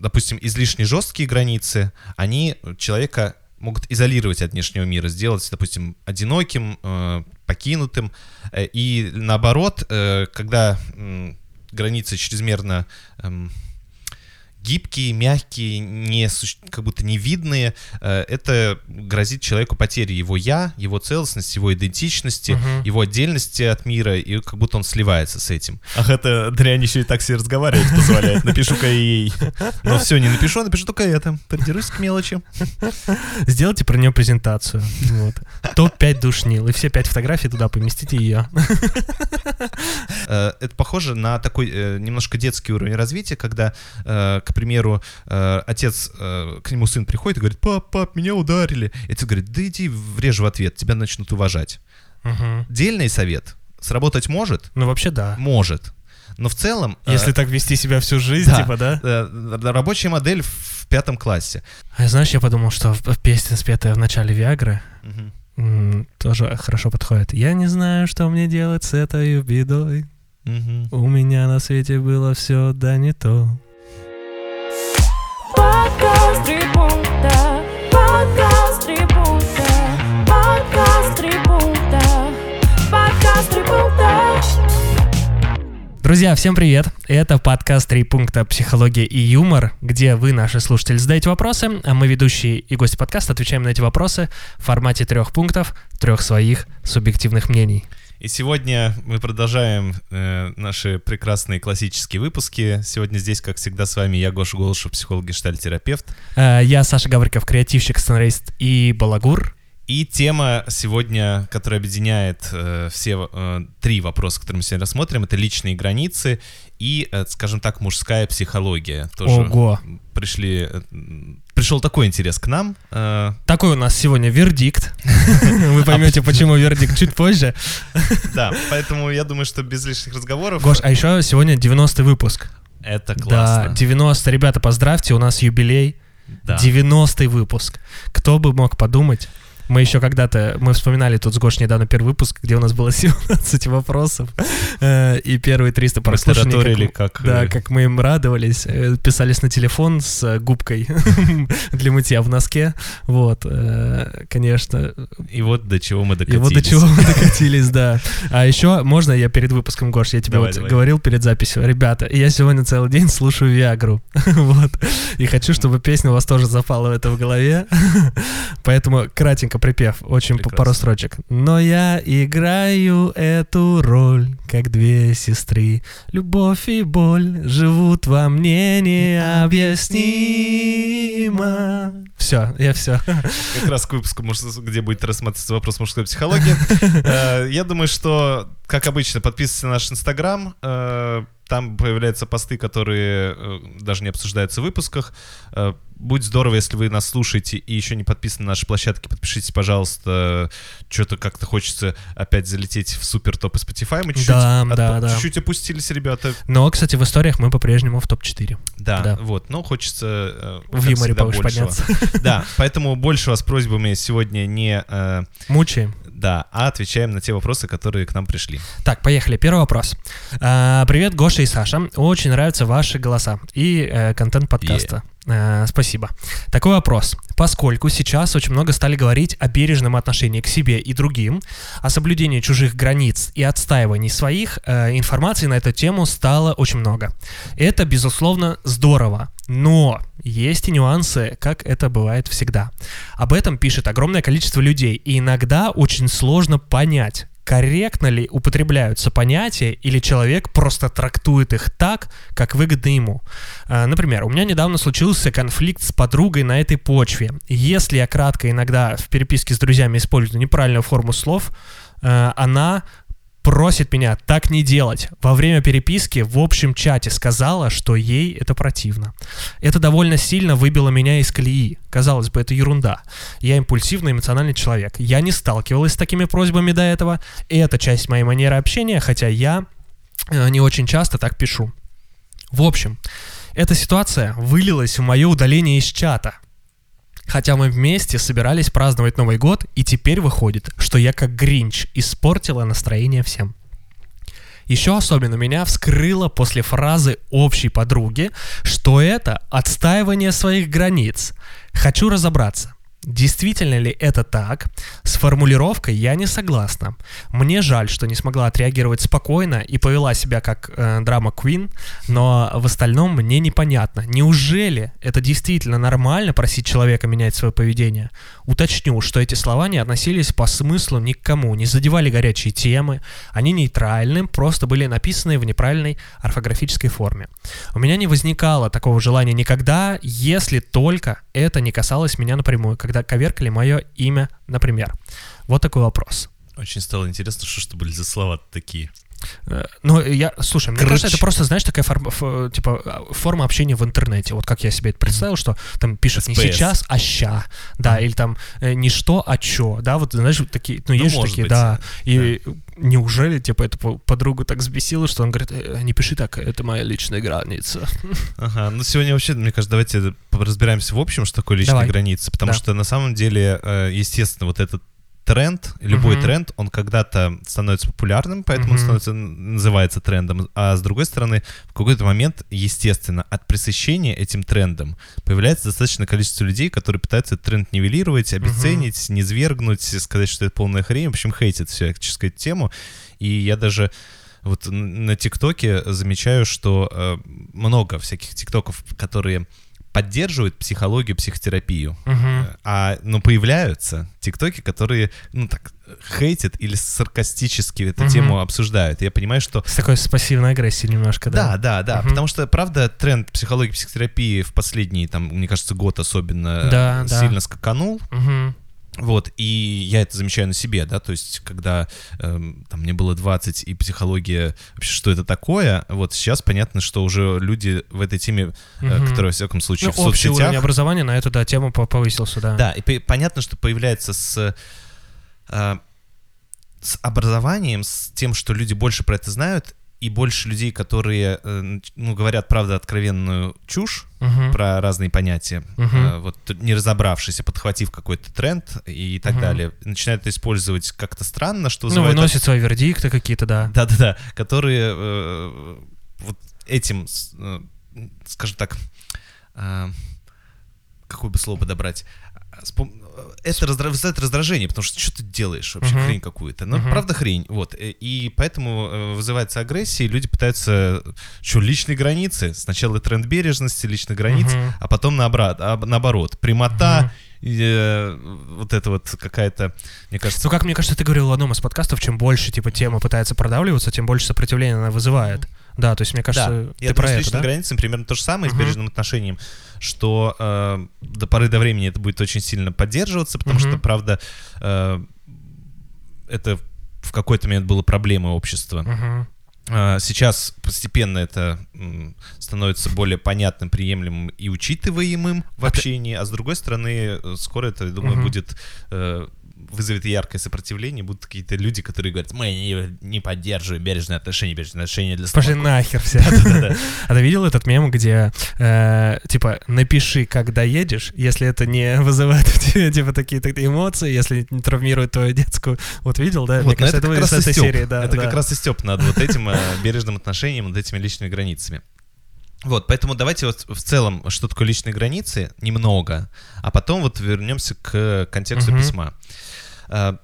допустим, излишне жесткие границы, они человека могут изолировать от внешнего мира, сделать, допустим, одиноким, э, покинутым. Э, и наоборот, э, когда границы чрезмерно э, гибкие, мягкие, не, как будто невидные, э, это грозит человеку потерей его «я», его целостности, его идентичности, угу. его отдельности от мира, и как будто он сливается с этим. Ах, это дрянь еще и так себе разговаривать позволяет. Напишу-ка ей. Но все, не напишу, напишу только это. Придерусь к мелочи. Сделайте про нее презентацию. Вот. Топ-5 душнил, и все пять фотографий туда поместите ее. Э, это похоже на такой э, немножко детский уровень развития, когда к примеру, э, отец, э, к нему сын приходит и говорит, пап, пап, меня ударили. И отец говорит, да иди врежь в ответ, тебя начнут уважать. Угу. Дельный совет. Сработать может? Ну, вообще да. Может. Но в целом... Э, Если э, так вести себя всю жизнь, да, типа, да? Э, рабочая модель в пятом классе. А знаешь, я подумал, что песня, спетая в начале Виагры, угу. тоже хорошо подходит. Я не знаю, что мне делать с этой бедой. Угу. У меня на свете было все, да не то. Друзья, всем привет! Это подкаст «Три пункта. Психология и юмор», где вы, наши слушатели, задаете вопросы, а мы, ведущие и гости подкаста, отвечаем на эти вопросы в формате трех пунктов, трех своих субъективных мнений. И сегодня мы продолжаем э, наши прекрасные классические выпуски. Сегодня здесь, как всегда, с вами я, Гоша Голышев, психолог гештальтерапевт. Э, я, Саша Гавриков, креативщик, сценарист и балагур. И тема сегодня, которая объединяет э, все э, три вопроса, которые мы сегодня рассмотрим, это личные границы и, э, скажем так, мужская психология. Тоже Ого! Пришли, э, пришел такой интерес к нам. Э. Такой у нас сегодня вердикт. Вы поймете, почему вердикт чуть позже. Да, поэтому я думаю, что без лишних разговоров... Гош, а еще сегодня 90-й выпуск. Это классно. Да, 90 ребята, поздравьте, у нас юбилей. Да. 90-й выпуск. Кто бы мог подумать? Мы еще когда-то, мы вспоминали тут с Гош недавно первый выпуск, где у нас было 17 вопросов, э, и первые 300 прослушаний. Как, как, да, как мы им радовались, э, писались на телефон с губкой для мытья в носке, вот, э, конечно. И вот до чего мы докатились. И вот до чего мы докатились, да. А еще, можно я перед выпуском, Гош, я тебе давай, вот давай. говорил перед записью, ребята, я сегодня целый день слушаю Виагру, вот, и хочу, чтобы песня у вас тоже запала в это в голове, поэтому кратенько только припев, очень Прекрасно. пару строчек. Но я играю эту роль, как две сестры. Любовь и боль живут во мне необъяснимо. Все, я все. Как раз к выпуску, где будет рассматриваться вопрос мужской психологии. Э, я думаю, что, как обычно, подписывайтесь на наш Инстаграм, э, там появляются посты, которые э, даже не обсуждаются в выпусках. Э, будет здорово, если вы нас слушаете и еще не подписаны на наши площадки. Подпишитесь, пожалуйста. Что-то как-то хочется опять залететь в супер топ Spotify. Мы чуть-чуть, да, от, да, да. чуть-чуть опустились, ребята. Но, кстати, в историях мы по-прежнему в топ-4. Да, да, вот. Но хочется... Э, в юморе повыше подняться. Да, поэтому больше вас просьбами сегодня не... Э, Мучаем. Да, а отвечаем на те вопросы, которые к нам пришли. Так, поехали. Первый вопрос. А, привет, Гоша и Саша. Очень нравятся ваши голоса и э, контент подкаста. Yeah. Э, спасибо. Такой вопрос. Поскольку сейчас очень много стали говорить о бережном отношении к себе и другим, о соблюдении чужих границ и отстаивании своих, э, информации на эту тему стало очень много. Это, безусловно, здорово. Но есть и нюансы, как это бывает всегда. Об этом пишет огромное количество людей, и иногда очень сложно понять, корректно ли употребляются понятия или человек просто трактует их так, как выгодно ему. А, например, у меня недавно случился конфликт с подругой на этой почве. Если я кратко иногда в переписке с друзьями использую неправильную форму слов, а, она просит меня так не делать. Во время переписки в общем чате сказала, что ей это противно. Это довольно сильно выбило меня из колеи. Казалось бы, это ерунда. Я импульсивный, эмоциональный человек. Я не сталкивалась с такими просьбами до этого. И это часть моей манеры общения, хотя я э, не очень часто так пишу. В общем, эта ситуация вылилась в мое удаление из чата. Хотя мы вместе собирались праздновать Новый год, и теперь выходит, что я как Гринч испортила настроение всем. Еще особенно меня вскрыло после фразы общей подруги, что это отстаивание своих границ. Хочу разобраться. Действительно ли это так? С формулировкой я не согласна. Мне жаль, что не смогла отреагировать спокойно и повела себя как э, драма Queen, но в остальном мне непонятно. Неужели это действительно нормально просить человека менять свое поведение? Уточню, что эти слова не относились по смыслу ни к кому, не задевали горячие темы, они нейтральны, просто были написаны в неправильной орфографической форме. У меня не возникало такого желания никогда, если только это не касалось меня напрямую, когда коверкали мое имя, например. Вот такой вопрос. Очень стало интересно, что, что были за слова такие. Э, ну, я, слушай, мне Короче. кажется, это просто, знаешь, такая форма, ф, типа, а, форма общения в интернете. Вот как я себе это представил, что там пишут SPS. не сейчас, а ща, да, mm. или там э, не что, а чё, да, вот, знаешь, такие, ну, ну есть такие, быть, да, и да. неужели, типа, эту подругу так взбесило, что он говорит, э, не пиши так, это моя личная граница. Ага, ну, сегодня вообще, мне кажется, давайте разбираемся в общем, что такое личная Давай. граница, потому да. что, на самом деле, естественно, вот этот тренд, любой uh-huh. тренд, он когда-то становится популярным, поэтому uh-huh. он становится, называется трендом, а с другой стороны, в какой-то момент, естественно, от пресыщения этим трендом появляется достаточное количество людей, которые пытаются этот тренд нивелировать, обесценить, uh-huh. низвергнуть, сказать, что это полная хрень, в общем, хейтят всяческую эту тему, и я даже вот на ТикТоке замечаю, что э, много всяких ТикТоков, которые поддерживают психологию, психотерапию. Угу. А, но появляются тиктоки, которые, ну так, хейтят или саркастически эту угу. тему обсуждают. Я понимаю, что... С такой с пассивной агрессией немножко, да? Да, да, да. Угу. Потому что, правда, тренд психологии, психотерапии в последний, там, мне кажется, год особенно да, сильно да. скаканул. Угу. Вот, и я это замечаю на себе, да, то есть, когда э, там мне было 20, и психология, вообще, что это такое, вот сейчас понятно, что уже люди в этой теме, угу. э, которые, во всяком случае, ну, в соцсетях... уровень образования на эту, да, тему повысился, да. Да, и понятно, что появляется с... Э, с образованием, с тем, что люди больше про это знают, и больше людей, которые, э, ну, говорят, правда, откровенную чушь uh-huh. про разные понятия, uh-huh. вот не разобравшись, подхватив какой-то тренд и так uh-huh. далее, начинают это использовать как-то странно, что Ну, выносят свои вердикты какие-то, да. Да-да-да, которые э, вот этим, э, скажем так, э, какое бы слово подобрать, это раздра... вызывает раздражение, потому что что ты делаешь вообще, uh-huh. хрень какую-то. Ну, uh-huh. правда хрень, вот. Э, и поэтому э, вызывается агрессия, и люди пытаются, что, личные границы. Сначала тренд бережности, личных границ, uh-huh. а потом наоборот, а, наоборот прямота, uh-huh э, вот это вот какая-то, мне кажется... Ну, как мне кажется, ты говорил в одном из подкастов, чем больше, типа, тема пытается продавливаться, тем больше сопротивления она вызывает. Да, то есть, мне кажется, да. ты Я про думаю, это, да? границами примерно то же самое, uh-huh. с бережным отношением, что э, до поры до времени это будет очень сильно поддерживаться, потому uh-huh. что, правда, э, это в какой-то момент было проблемой общества. Uh-huh. Сейчас постепенно это становится более понятным, приемлемым и учитываемым в а общении, а с другой стороны, э, скоро это, я думаю, угу. будет э, вызовет яркое сопротивление, будут какие-то люди, которые говорят, мы не, не поддерживаем бережные отношения, бережные отношения для Пошли нахер все. А ты видел этот мем, где, э, типа, напиши, когда едешь, если это не вызывает у тебя, типа, такие эмоции, если не травмирует твою детскую. Вот видел, да? Кажется, это как раз этой серии, да. Это как раз и степ над вот этим э, бережным отношением, над этими личными границами. Вот, поэтому давайте вот в целом, что такое личные границы, немного, а потом вот вернемся к контексту uh-huh. письма. Э,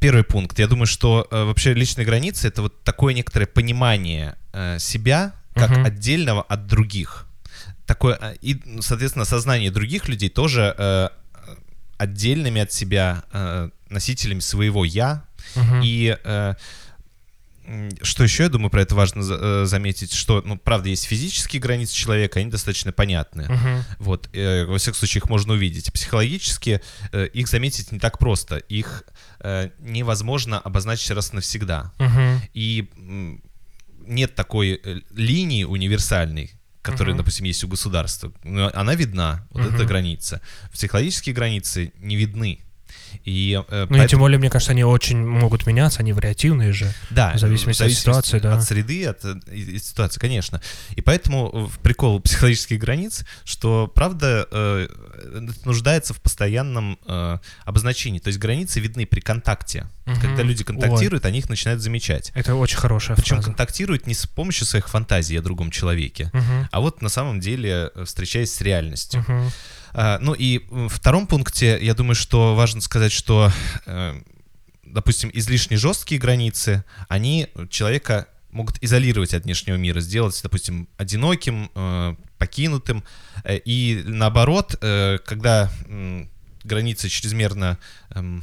первый пункт. Я думаю, что э, вообще личные границы это вот такое некоторое понимание э, себя как uh-huh. отдельного от других. Такое, и, соответственно, сознание других людей тоже отдельными от себя носителями своего я. Uh-huh. И что еще, я думаю, про это важно э, заметить, что, ну, правда, есть физические границы человека, они достаточно понятны. Uh-huh. Вот, э, во всех случаях их можно увидеть. Психологически э, их заметить не так просто. Их э, невозможно обозначить раз навсегда. Uh-huh. И э, нет такой э, линии универсальной, которая, uh-huh. допустим, есть у государства. Она видна, вот uh-huh. эта граница. Психологические границы не видны. И, э, ну поэтому... и тем более, мне кажется, они очень могут меняться, они вариативные же. Да. В зависимости, в зависимости от ситуации, да. От среды, от, от ситуации, конечно. И поэтому в прикол психологических границ, что, правда, э, нуждается в постоянном э, обозначении. То есть границы видны при контакте. Угу. Когда люди контактируют, Ой. они их начинают замечать. Это очень хорошая Причем фраза. контактируют не с помощью своих фантазий о другом человеке, угу. а вот на самом деле э, встречаясь с реальностью. Угу. А, ну и в втором пункте, я думаю, что важно сказать, что, э, допустим, излишне жесткие границы, они человека могут изолировать от внешнего мира, сделать, допустим, одиноким, э, покинутым. Э, и наоборот, когда границы чрезмерно э,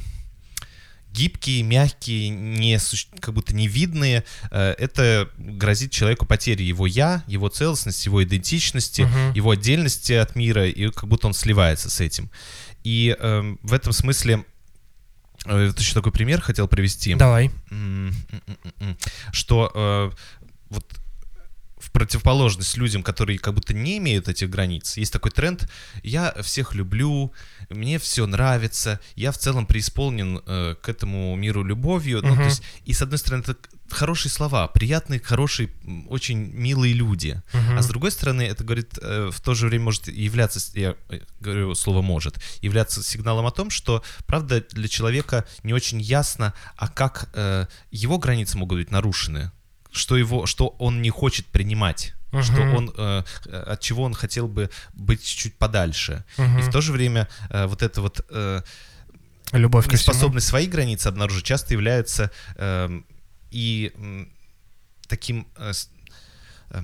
гибкие, мягкие, не, как будто невидные, э, это грозит человеку потерей его «я», его целостности, его идентичности, uh-huh. его отдельности от мира, и как будто он сливается с этим. И э, в этом смысле э, вот еще такой пример хотел привести. Давай. Что э, вот противоположность людям, которые как будто не имеют этих границ. Есть такой тренд «я всех люблю», «мне все нравится», «я в целом преисполнен э, к этому миру любовью». Ну, то есть, и с одной стороны, это хорошие слова, приятные, хорошие, очень милые люди. Uh-huh. А с другой стороны, это говорит, э, в то же время может являться, я э, говорю слово «может», являться сигналом о том, что, правда, для человека не очень ясно, а как э, его границы могут быть нарушены что его, что он не хочет принимать, uh-huh. что он, э, от чего он хотел бы быть чуть подальше. Uh-huh. И в то же время э, вот это вот э, любовь, способность свои границы обнаружить часто является э, и э, таким э, э,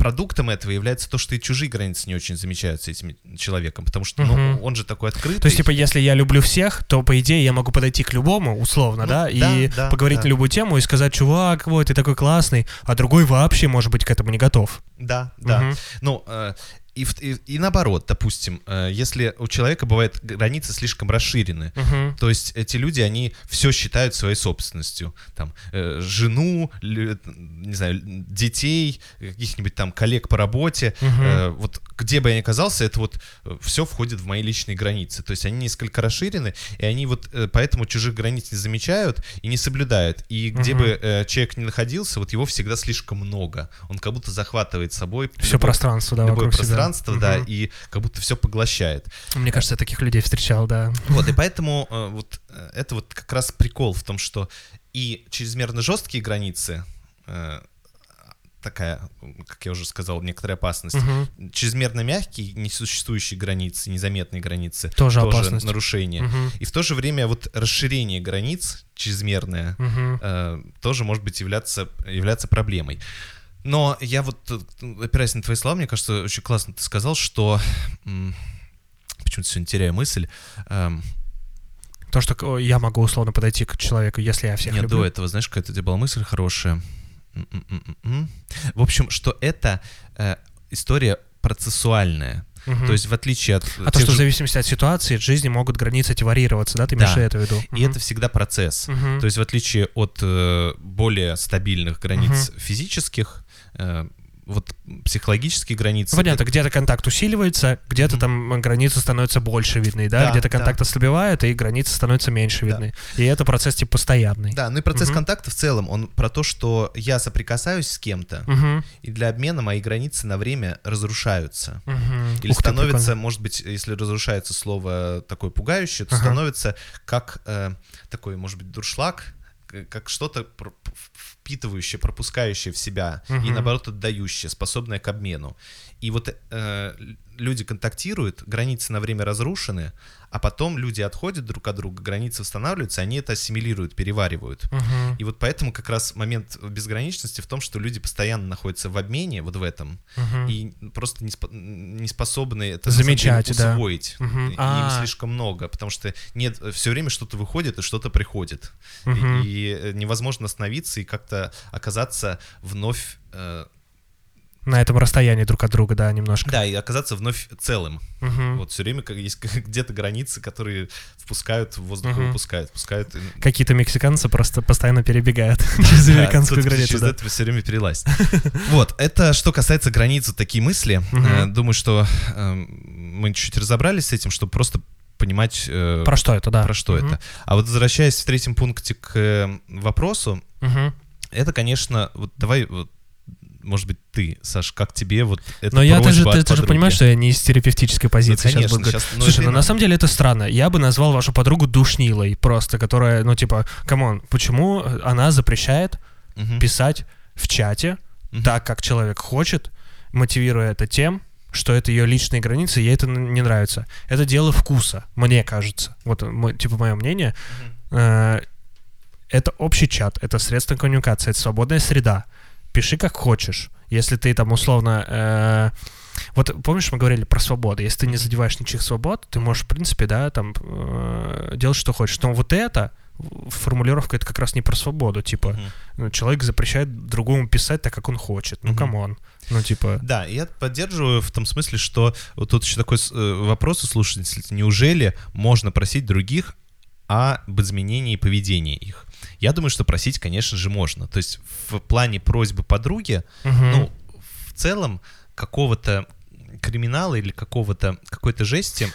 продуктом этого является то, что и чужие границы не очень замечаются этим человеком, потому что ну, угу. он же такой открытый. То есть, типа, если я люблю всех, то, по идее, я могу подойти к любому, условно, ну, да, да, и да, поговорить да. на любую тему и сказать, чувак, вот, ты такой классный, а другой вообще, может быть, к этому не готов. Да, да. Угу. Ну, э, и, и, и наоборот, допустим, э, если у человека бывает границы слишком расширены, uh-huh. то есть эти люди, они все считают своей собственностью. Там, э, жену, не знаю, детей, каких-нибудь там коллег по работе. Uh-huh. Вот где бы я ни оказался, это вот все входит в мои личные границы. То есть они несколько расширены, и они вот поэтому чужих границ не замечают и не соблюдают. И где uh-huh. бы человек ни находился, вот его всегда слишком много. Он как будто захватывает собой... Все любое, пространство, да, любое пространство, угу. да, и как будто все поглощает. Мне кажется, я таких людей встречал, да. Вот, и поэтому э, вот э, это вот как раз прикол в том, что и чрезмерно жесткие границы, э, такая, как я уже сказал, некоторая опасность. Угу. Чрезмерно мягкие, несуществующие границы, незаметные границы тоже, тоже опасность. нарушение. Угу. И в то же время вот расширение границ чрезмерное угу. э, тоже может быть являться, являться проблемой. Но я вот, э, опираясь на твои слова, мне кажется, очень классно ты сказал, что... Почему-то сегодня теряю мысль. Эм, То, что я могу условно подойти к человеку, если я всех Нет, люблю. до этого, знаешь, какая-то у тебя была мысль хорошая. В общем, что это э, история процессуальная. Угу. То есть в отличие от... А то, что же... в зависимости от ситуации, от жизни могут границы эти варьироваться, да? Ты имеешь да. это в виду? Угу. И это всегда процесс. Угу. То есть в отличие от э, более стабильных границ угу. физических, Э, вот психологические границы. Понятно, где-то контакт усиливается, где-то mm-hmm. там границы становятся больше видны, да, да где-то контакт да. ослабевает, и границы становятся меньше видны. Да. И это процесс типа постоянный. Да, ну и процесс mm-hmm. контакта в целом, он про то, что я соприкасаюсь с кем-то, mm-hmm. и для обмена мои границы на время разрушаются. Mm-hmm. Или Ух становится, ты, может быть, если разрушается слово такое пугающее, то uh-huh. становится как э, такой, может быть, дуршлаг, как что-то впитывающее, пропускающее в себя угу. и наоборот отдающее, способное к обмену. И вот э, люди контактируют, границы на время разрушены, а потом люди отходят друг от друга, границы восстанавливаются, они это ассимилируют, переваривают. Uh-huh. И вот поэтому как раз момент безграничности в том, что люди постоянно находятся в обмене, вот в этом, uh-huh. и просто не, спо- не способны это замечать, деле, усвоить. Да. Uh-huh. Им А-а-а. слишком много, потому что нет, все время что-то выходит и что-то приходит. Uh-huh. И, и невозможно остановиться и как-то оказаться вновь э, на этом расстоянии друг от друга, да, немножко. Да, и оказаться вновь целым. Угу. Вот все время как есть где-то границы, которые впускают воздух угу. выпускают, пускают. Какие-то мексиканцы просто постоянно перебегают через американскую границу. Через это все время перелазить. Вот, это что касается границ, такие мысли. Э, думаю, что эм, мы чуть-чуть разобрались с этим, чтобы просто понимать... э, Про что это, да. про что это. А вот возвращаясь в третьем пункте к э, вопросу, это, конечно, вот давай, вот, может быть, ты, Саш, как тебе вот эта Но я тоже, просьба ты, ты же понимаешь, что я не из терапевтической позиции конечно, сейчас буду говорить. щас- ну, Слушай, это ну на самом деле это странно. Я бы назвал вашу подругу душнилой просто, которая, ну типа, come on, почему она запрещает Мгм. писать в чате Мгм. так, как человек хочет, мотивируя это тем, что это ее личные границы, ей это не нравится. Это дело вкуса, мне кажется. Вот, типа, мое мнение. Э, Это общий чат, это средство коммуникации, это свободная среда. Пиши как хочешь. Если ты там условно... э, Вот помнишь, мы говорили про свободу. Если ты не задеваешь ничьих свобод, ты можешь, в принципе, да, там э, делать, что хочешь. Но вот это, формулировка, это как раз не про свободу. Типа, Мгм. ну, человек запрещает другому писать так, как он хочет. Ну, come on. Ну, типа... Да, я поддерживаю в том смысле, что вот тут еще такой э, вопрос у слушателей. Неужели можно просить других об изменении поведения их? Я думаю, что просить, конечно же, можно. То есть в плане просьбы подруги, мгм. ну, в целом какого-то криминала или какого-то какой-то жести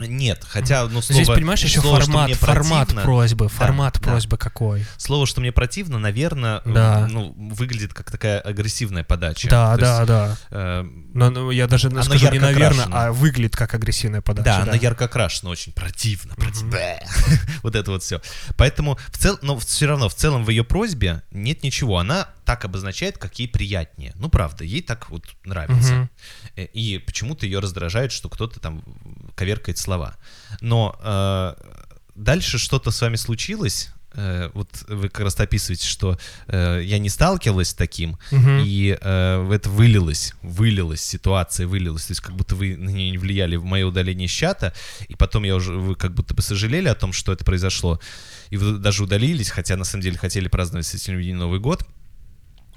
нет. Хотя, ну, слово, Здесь, понимаешь, еще слово, формат, мне формат противно- просьбы, Да, формат да. просьбы какой. Слово, что мне противно, наверное, Да. ну, выглядит как такая агрессивная подача. Да, То да, есть, да. э, Но, ну, я даже Оно скажу не наверное, а выглядит как агрессивная подача. Да, она ярко окрашена, очень противно, против- Бэ. вот это вот все. Поэтому в целом, но все равно в целом в ее просьбе нет ничего. Она так обозначает, как ей приятнее. Ну правда, ей так вот нравится. Э, И почему-то ее раздражает, что кто-то там коверкает слова. Но э, дальше что-то с вами случилось. Э, вот вы как раз описываете, что э, я не сталкивалась с таким, Мгм. и э, это вылилось, вылилась ситуация, вылилась. То есть как будто вы на нее не влияли в мое удаление с чата, и потом я уже, вы как будто бы сожалели о том, что это произошло, и вы даже удалились, хотя на самом деле хотели праздновать с этим Новый год.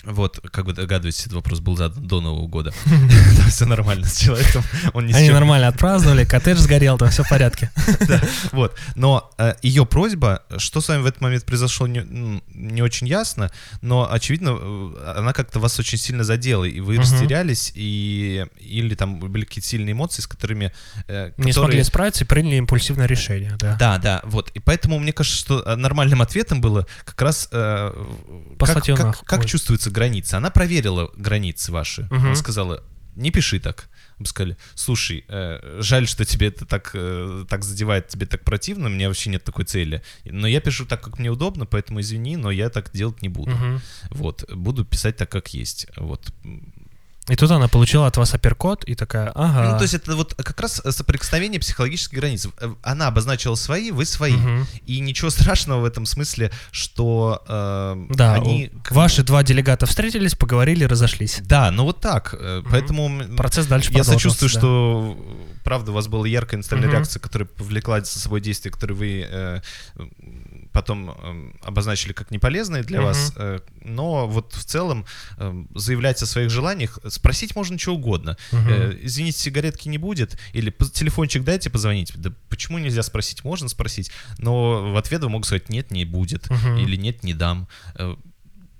Вот, как вы догадываетесь, этот вопрос был задан до Нового года. Все нормально с человеком. Они нормально отпраздновали, коттедж сгорел, там все в порядке. вот. Но э, ее просьба, что с вами в этот момент произошло, не, не очень ясно, но, очевидно, э, она как-то вас очень сильно задела, и вы растерялись, и, или там были какие-то сильные эмоции, с которыми... э, Не смогли справиться и приняли импульсивное решение, да. Да, да, вот. И поэтому мне кажется, что нормальным ответом было как раз как, Послать границы. Она проверила границы ваши. Мгм. Она сказала, не пиши так. Мы сказали, слушай, э, жаль, что тебе это так, э, так задевает, тебе так противно, у меня вообще нет такой цели. Но я пишу так, как мне удобно, поэтому извини, но я так делать не буду. Мгм. Вот, буду писать так, как есть. Вот. И тут она получила от вас апперкот и такая, ага. Ну, то есть это вот как раз соприкосновение психологических границ. Э, Она обозначила свои, вы свои. Мгм. И ничего страшного в этом смысле, что э, Да, они... ваши два делегата встретились, поговорили, разошлись. Да, ну вот так. Э, Поэтому Процесс дальше я сочувствую, да. что э, правда у вас была яркая инициальная Мгм. реакция, которая повлекла за собой действия, которые вы э, потом э, обозначили как неполезные для Мгм. вас. Э, но вот в целом э, заявлять о своих желаниях, спросить можно чего угодно. Э, извините, сигаретки не будет, или «По- телефончик дайте позвонить. Да почему нельзя спросить? Можно спросить, но в ответ вы могут сказать нет, не будет, Мгм. или нет, не дам. Э,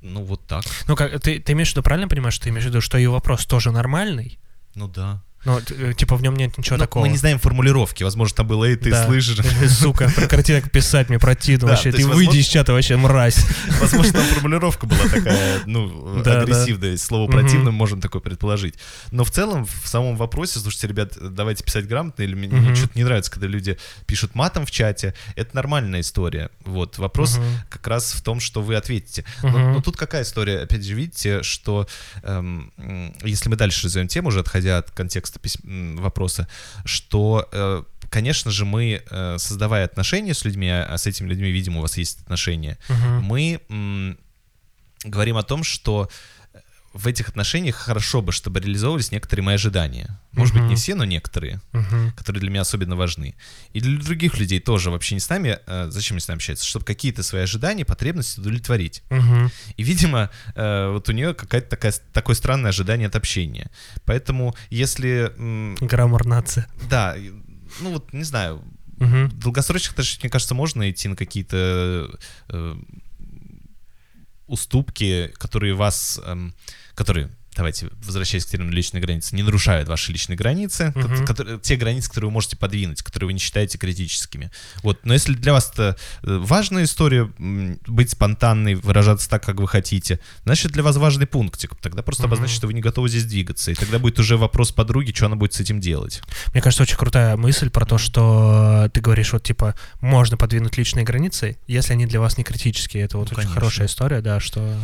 ну вот так. Ну как, ты, ты имеешь в виду, правильно понимаешь, что ты имеешь в виду, что ее вопрос тоже нормальный? Ну да. Ну, э, типа в нем нет ничего Ну, такого. Мы не знаем формулировки. Возможно, там было, эй, ты Да. слышишь. Э, Сука, прекрати так писать, мне противно Да, вообще. Ты есть, выйди возможно- из чата вообще, мразь. Возможно, там формулировка была такая, ну, Да, агрессивная. Слово Мгм. противным можем такое предположить. Но в целом, в самом вопросе, слушайте, ребят, давайте писать грамотно, или мне Мгм. что-то не нравится, когда люди пишут матом в чате. Это нормальная история. Вот, вопрос Мгм. как раз в том, что вы ответите. Но, но тут какая история? Опять же, видите, что эм, если мы дальше развиваем тему, уже отходя от контекста пись- м, вопроса, что, э, конечно же, мы, э, создавая отношения с людьми, а а с этими людьми, видимо, у вас есть отношения, Мгм. мы м, говорим о том, что в этих отношениях хорошо бы, чтобы реализовывались некоторые мои ожидания. Может быть, не все, но некоторые, Мгм. которые для меня особенно важны. И для других людей тоже вообще не с нами, э, зачем мне с нами общаться, чтобы какие-то свои ожидания, потребности удовлетворить. Мгм. И, видимо, э, вот у нее какая-то такая, такое странное ожидание от общения. Поэтому, если, м, Граммар нации. да, ну вот, не знаю, в долгосрочных отношениях, мне кажется, можно идти на какие-то э, уступки, которые вас, эм, которые давайте, возвращаясь к термину личной границы, не нарушают ваши личные границы, Мгм. которые, те границы, которые вы можете подвинуть, которые вы не считаете критическими. Вот, но если для вас это э, важная история, быть спонтанной, выражаться так, как вы хотите, значит, для вас важный пунктик. Тогда просто Мгм. обозначить, что вы не готовы здесь двигаться. И тогда будет уже вопрос подруги, что она будет с этим делать. Мне кажется, очень крутая мысль про то, что ты говоришь, вот типа, можно подвинуть личные границы, если они для вас не критические. Это вот Ну, очень конечно. хорошая история, да, что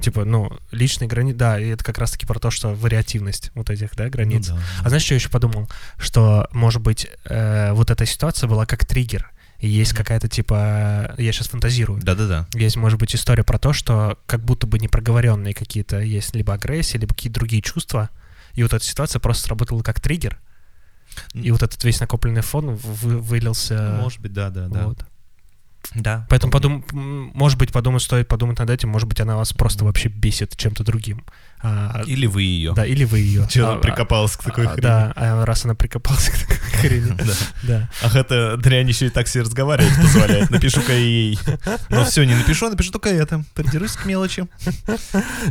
типа, ну, личные границы, да, и это как раз-таки про то, что вариативность вот этих, да, границ. Ну да. А знаешь, что я еще подумал? Что, может быть, э, вот эта ситуация была как триггер. И есть Мгм. какая-то типа, я сейчас фантазирую. Да-да-да. Есть, может быть, история про то, что как будто бы непроговоренные какие-то есть либо агрессия, либо какие-то другие чувства. И вот эта ситуация просто сработала как триггер. И вот этот весь накопленный фон вы- вылился. Может быть, да-да-да. вот. Да. Поэтому подум... может быть, подумать, стоит подумать над этим, может быть, она вас просто вообще бесит чем-то другим. А, Или вы ее. да, или вы ее. Че А, она прикопалась к а, такой а, хрени. Да, а раз она прикопалась к такой хрени. Да. Да. Ах, это дрянь еще и так себе разговаривать позволяет. Напишу-ка ей. Но все, не напишу, а напишу только это. Придерусь к мелочи.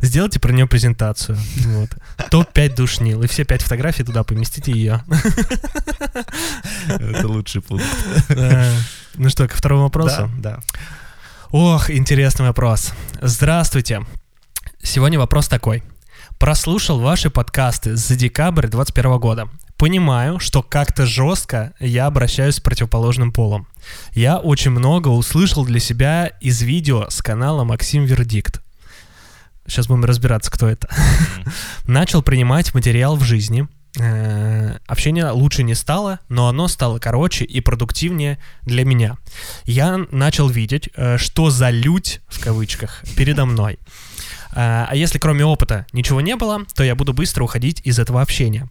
Сделайте про нее презентацию. Вот. Топ-5 душнил. И все пять фотографий туда поместите ее. Это лучший пункт. Ну что, ко второму вопросу? Да, да. Ох, интересный вопрос. Здравствуйте. Сегодня вопрос такой. Прослушал ваши подкасты за декабрь 2021 года. Понимаю, что как-то жестко я обращаюсь с противоположным полом. Я очень много услышал для себя из видео с канала Максим Вердикт. Сейчас будем разбираться, кто это. Начал принимать материал в жизни. Э, Общение лучше не стало, но оно стало короче и продуктивнее для меня. Я начал видеть, э, что за лють, в кавычках, передо мной. А а если кроме опыта ничего не было, то я буду быстро уходить из этого общения.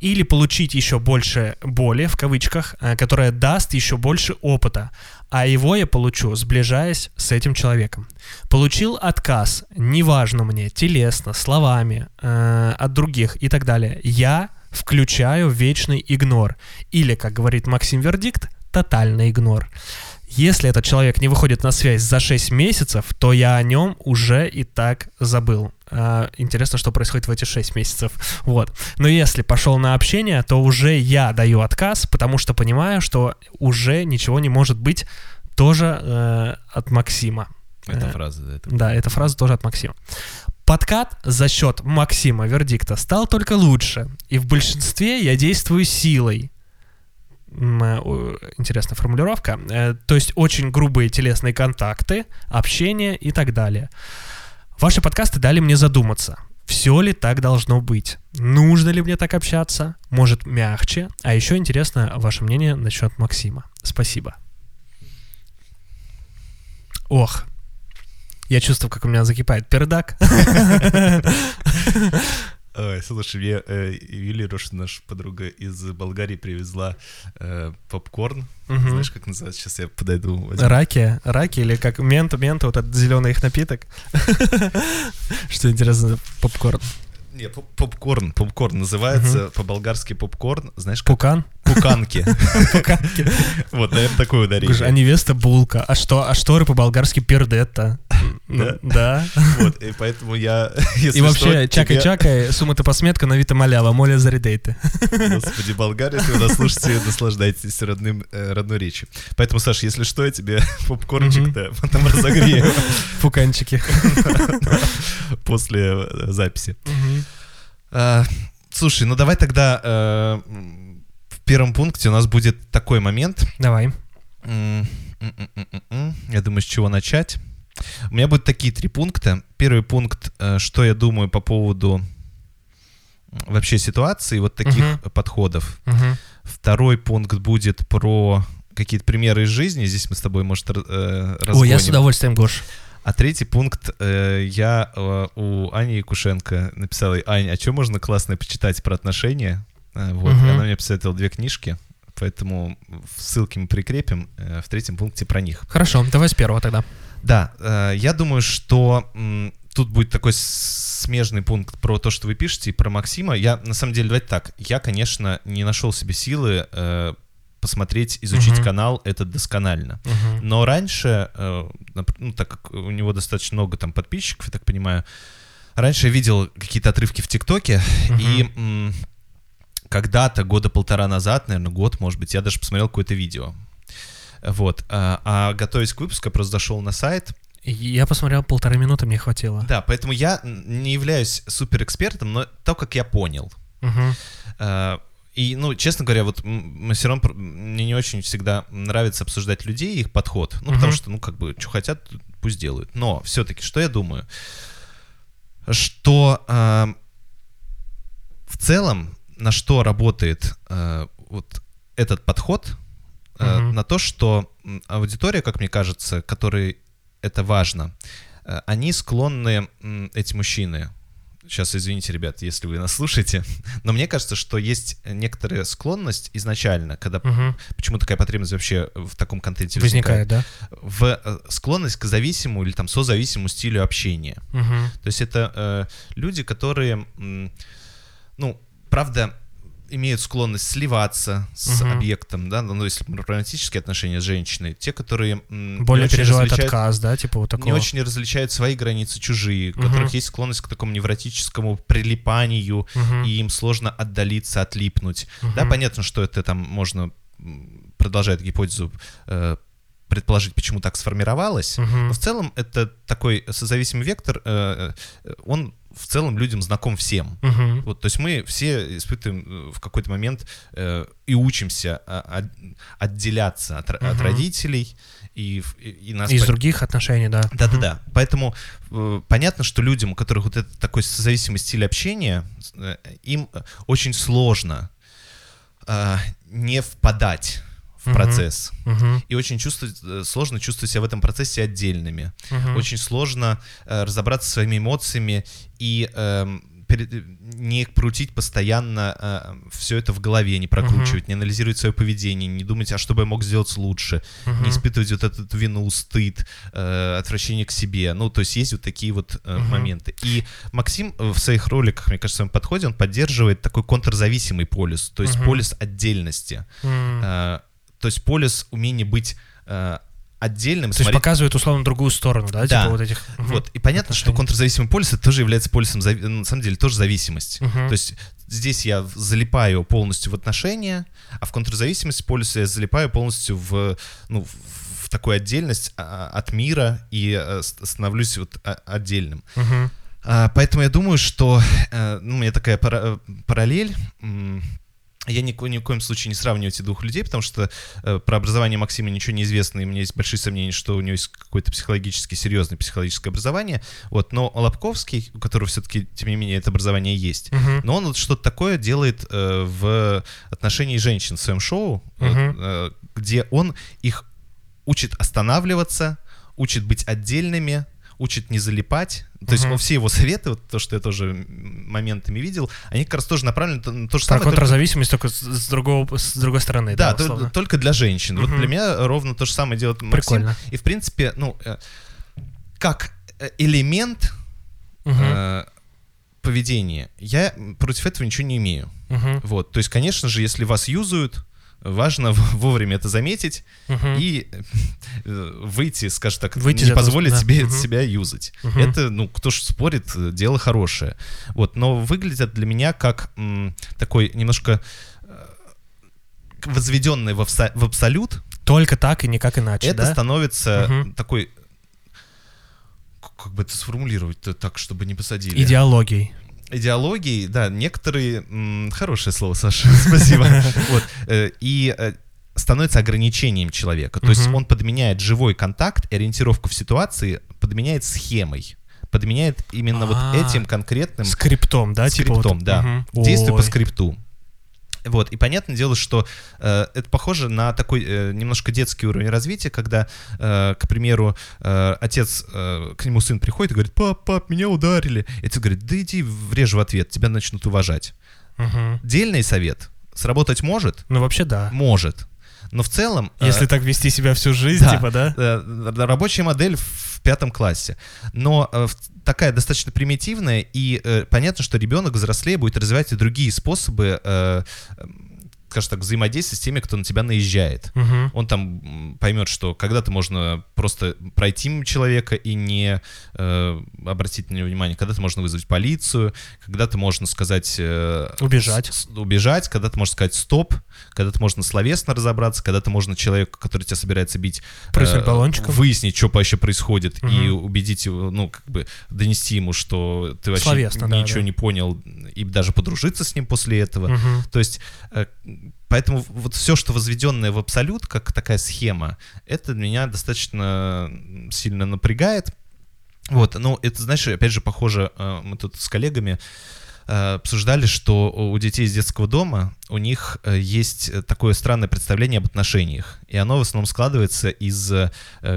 Или получить еще больше боли, в кавычках, э, которая даст еще больше опыта. А его я получу, сближаясь с этим человеком. Получил отказ, неважно мне, телесно, словами, э, от других и так далее. Я включаю вечный игнор. Или, как говорит Максим Вердикт, тотальный игнор. Если этот человек не выходит на связь за 6 месяцев, то я о нем уже и так забыл. А, интересно, что происходит в эти 6 месяцев. Вот. Но если пошел на общение, то уже я даю отказ, потому что понимаю, что уже ничего не может быть тоже э, от Максима. Это Э, фраза. да, это- Да, эта фраза тоже от Максима. Подкат за счет Максима Вердикта стал только лучше, и в большинстве я действую силой. Э, Интересная формулировка. Э, То есть очень грубые телесные контакты, общение и так далее. Ваши подкасты дали мне задуматься. Все ли так должно быть? Нужно ли мне так общаться? Может, мягче? А еще интересно ваше мнение насчет Максима. Спасибо. Ох, я чувствую, как у меня закипает пердак. Ой, слушай, мне э, ювелируш, наша подруга из Болгарии, привезла э, попкорн. Знаешь, как называется? Сейчас я подойду. возьму. Раки, раки или как мента, мента, вот этот зеленый их напиток. Что интересно, попкорн. Не, поп- попкорн. Попкорн называется по-болгарски попкорн. Знаешь, как Пукан? Пуканки. Пуканки. Вот, наверное, такое Слушай, А ударение. невеста булка. А что, а шторы по-болгарски пердетта. Ну, Да? Вот, и поэтому я, И вообще, что, чакай тебе- чакай, сумата посметка на вита малява, моля заридейте. Господи, Болгария, если вы нас слушаете, наслаждайтесь родным, э, родной речью. Поэтому, Саш, если что, я тебе попкорнчик-то потом разогрею Пуканчики. после э, записи. А, Слушай, ну давай тогда э, первом пункте у нас будет такой момент. Давай. Я думаю, с чего начать. У меня будут такие три пункта. Первый пункт, э, что я думаю по поводу вообще ситуации, вот таких Мгм. подходов. Мгм. Второй пункт будет про какие-то примеры из жизни. Здесь мы с тобой, может, р- э, Ой, я с разгоним. удовольствием, Гош. А третий пункт, э, я э, у Ани Якушенко написал Ань, а что можно классно почитать про отношения? Э, вот, и она мне посоветовала две книжки, поэтому ссылки мы прикрепим э, в третьем пункте про них. Хорошо, давай с первого тогда. Да, э, я думаю, что тут будет такой смежный пункт про то, что вы пишете, и про Максима. Я, на самом деле, давайте так, я, конечно, не нашел себе силы э, посмотреть, изучить Мгм. канал этот досконально. Мгм. Но раньше, э, ну, так как у него достаточно много там подписчиков, я так понимаю, раньше я видел какие-то отрывки в ТикТоке, и м, когда-то, года полтора назад, наверное, год, может быть, я даже посмотрел какое-то видео. Вот. А, а готовясь к выпуску, я просто зашел на сайт. Я посмотрел полторы минуты, мне хватило. Да, поэтому я не являюсь суперэкспертом, но то, как я понял. Мгм. А, И, ну, честно говоря, вот мы все равно, мне не очень всегда нравится обсуждать людей и их подход. Ну, потому Мгм. что, ну, как бы, что хотят, пусть делают. Но все-таки, что я думаю? Что а, в целом, на что работает а, вот этот подход, а, Мгм. на то, что аудитория, как мне кажется, которой это важно, а, они склонны, м, эти мужчины, сейчас извините, ребят, если вы нас слушаете, но мне кажется, что есть некоторая склонность изначально, когда Мгм. почему такая потребность вообще в таком контенте Возникает, да? в э, склонность к зависимому или там созависимому стилю общения. Мгм. То есть это э, люди, которые, м, ну, правда, имеют склонность сливаться с Мгм. объектом, да, ну, если романтические отношения с женщиной, те, которые м, Более различают- отказ, да, типа вот такого. не очень различают свои границы чужие, у Мгм. которых есть склонность к такому невротическому прилипанию, Мгм. и им сложно отдалиться, отлипнуть. Да, Мгм. понятно, что это там можно, м, продолжает гипотезу, э, предположить, почему так сформировалось. Мгм. Но в целом это такой созависимый вектор, э, э, он в целом людям знаком всем. Мгм. Вот, то есть мы все испытываем э, в какой-то момент э, и учимся а, от- отделяться от, ро- от родителей, и, и, и нас Из пон- других отношений, да. да-да-да. Поэтому э, понятно, что людям, у которых вот этот такой созависимый стиль общения, э, им э, очень сложно э, не впадать в Мгм. процесс. Мгм. И очень чувствовать, э, сложно чувствовать себя в этом процессе отдельными. Мгм. Очень сложно э, разобраться со своими эмоциями и эм, перед- не крутить постоянно все это в голове, не прокручивать, не анализировать свое поведение, не думать, а что бы я мог сделать лучше, Мгм. не испытывать вот эту вину, стыд, э, отвращение к себе. Ну, то есть есть вот такие вот э, Мгм. моменты. И Максим э, в своих роликах, мне кажется, в своем подходе, он поддерживает такой контрзависимый полюс, то есть Мгм. полюс отдельности. М. То есть полюс умения быть э, отдельным. То есть смотреть- показывает условно другую сторону, да, Да. типа вот этих. Мгм. Вот, и понятно, что отношений. контрзависимый полюс это тоже является полюсом, зави- на самом деле, тоже зависимость. Мгм. То есть здесь я залипаю полностью в отношения, а в контрзависимости полюса я залипаю полностью в, ну, в, такую отдельность а, от мира и э, становлюсь вот а- отдельным. А, Поэтому я думаю, что э, ну, у меня такая пара- параллель. Я ни, ни в коем случае не сравниваю эти двух людей, потому что э, про образование Максима ничего не известно, и у меня есть большие сомнения, что у него есть какое-то психологически серьезное психологическое образование. Вот, но Лобковский, у которого все-таки, тем не менее, это образование есть, Мгм. но он вот что-то такое делает э, в отношении женщин в своем шоу, Мгм. э, где он их учит останавливаться, учит быть отдельными, учит не залипать. То есть Мгм. он все его советы, вот то, что я тоже моментами видел, они как раз тоже направлены на то же Про самое. только- контрзависимость только с, с другого, с другой стороны, да, да, то- только для женщин. Вот Мгм. для меня ровно то же самое делает Максим. Прикольно. И в принципе, ну, э, как э, элемент Мгм. э, поведения, я против этого ничего не имею. Мгм. Вот, то есть, конечно же, если вас юзают, важно вовремя это заметить Мгм. и э, выйти, скажем так, Выйти не этого, позволить да. себе Мгм. себя юзать. Мгм. Это, ну, кто ж спорит, э, дело хорошее. Вот, но выглядит это для меня как м, такой немножко э, возведенный в, абса- в абсолют, Только так и никак иначе, это да? становится Мгм. такой, как бы это сформулировать-то так, чтобы не посадили? Идеологией. Идеологии, да, некоторые... м, хорошее слово, Саша, спасибо. Вот, э, И э, становится ограничением человека. То есть он подменяет живой контакт ориентировку в ситуации, подменяет схемой. Подменяет именно вот А, этим конкретным Скриптом, да? типа скриптом, да. Мгм. Действие по скрипту. Вот, и понятное дело, что э, это похоже на такой э, немножко детский уровень развития, когда, э, к примеру, э, отец, э, к нему сын приходит и говорит, пап, пап, меня ударили. И отец говорит, да иди врежь в ответ, тебя начнут уважать. Мгм. Дельный совет. Сработать может? Ну, вообще, да. Может. Но в целом... э, Если так вести себя всю жизнь, да. типа, да? э, рабочая модель в пятом классе. Но э, такая достаточно примитивная, и э, понятно, что ребенок взрослее будет развивать и другие способы э, скажем так, взаимодействие с теми, кто на тебя наезжает. Мгм. Он там поймет, что когда-то можно просто пройти мимо человека и не э, обратить на него внимание, когда-то можно вызвать полицию, когда-то можно сказать... э, Убежать. с- убежать, когда-то можно сказать стоп, когда-то можно словесно разобраться, когда-то можно человеку, который тебя собирается бить, э, баллончиком. выяснить, что вообще происходит, и Мгм. убедить его, ну, как бы донести ему, что ты вообще Словесно, да, ничего да. не понял, и даже подружиться с ним после этого. Мгм. То есть, э, поэтому вот все, что возведенное в абсолют, как такая схема, это меня достаточно сильно напрягает. Вот, ну, это, знаешь, опять же, похоже, э, мы тут с коллегами э, обсуждали, что у детей из детского дома у них э, есть такое странное представление об отношениях. И оно в основном складывается из э,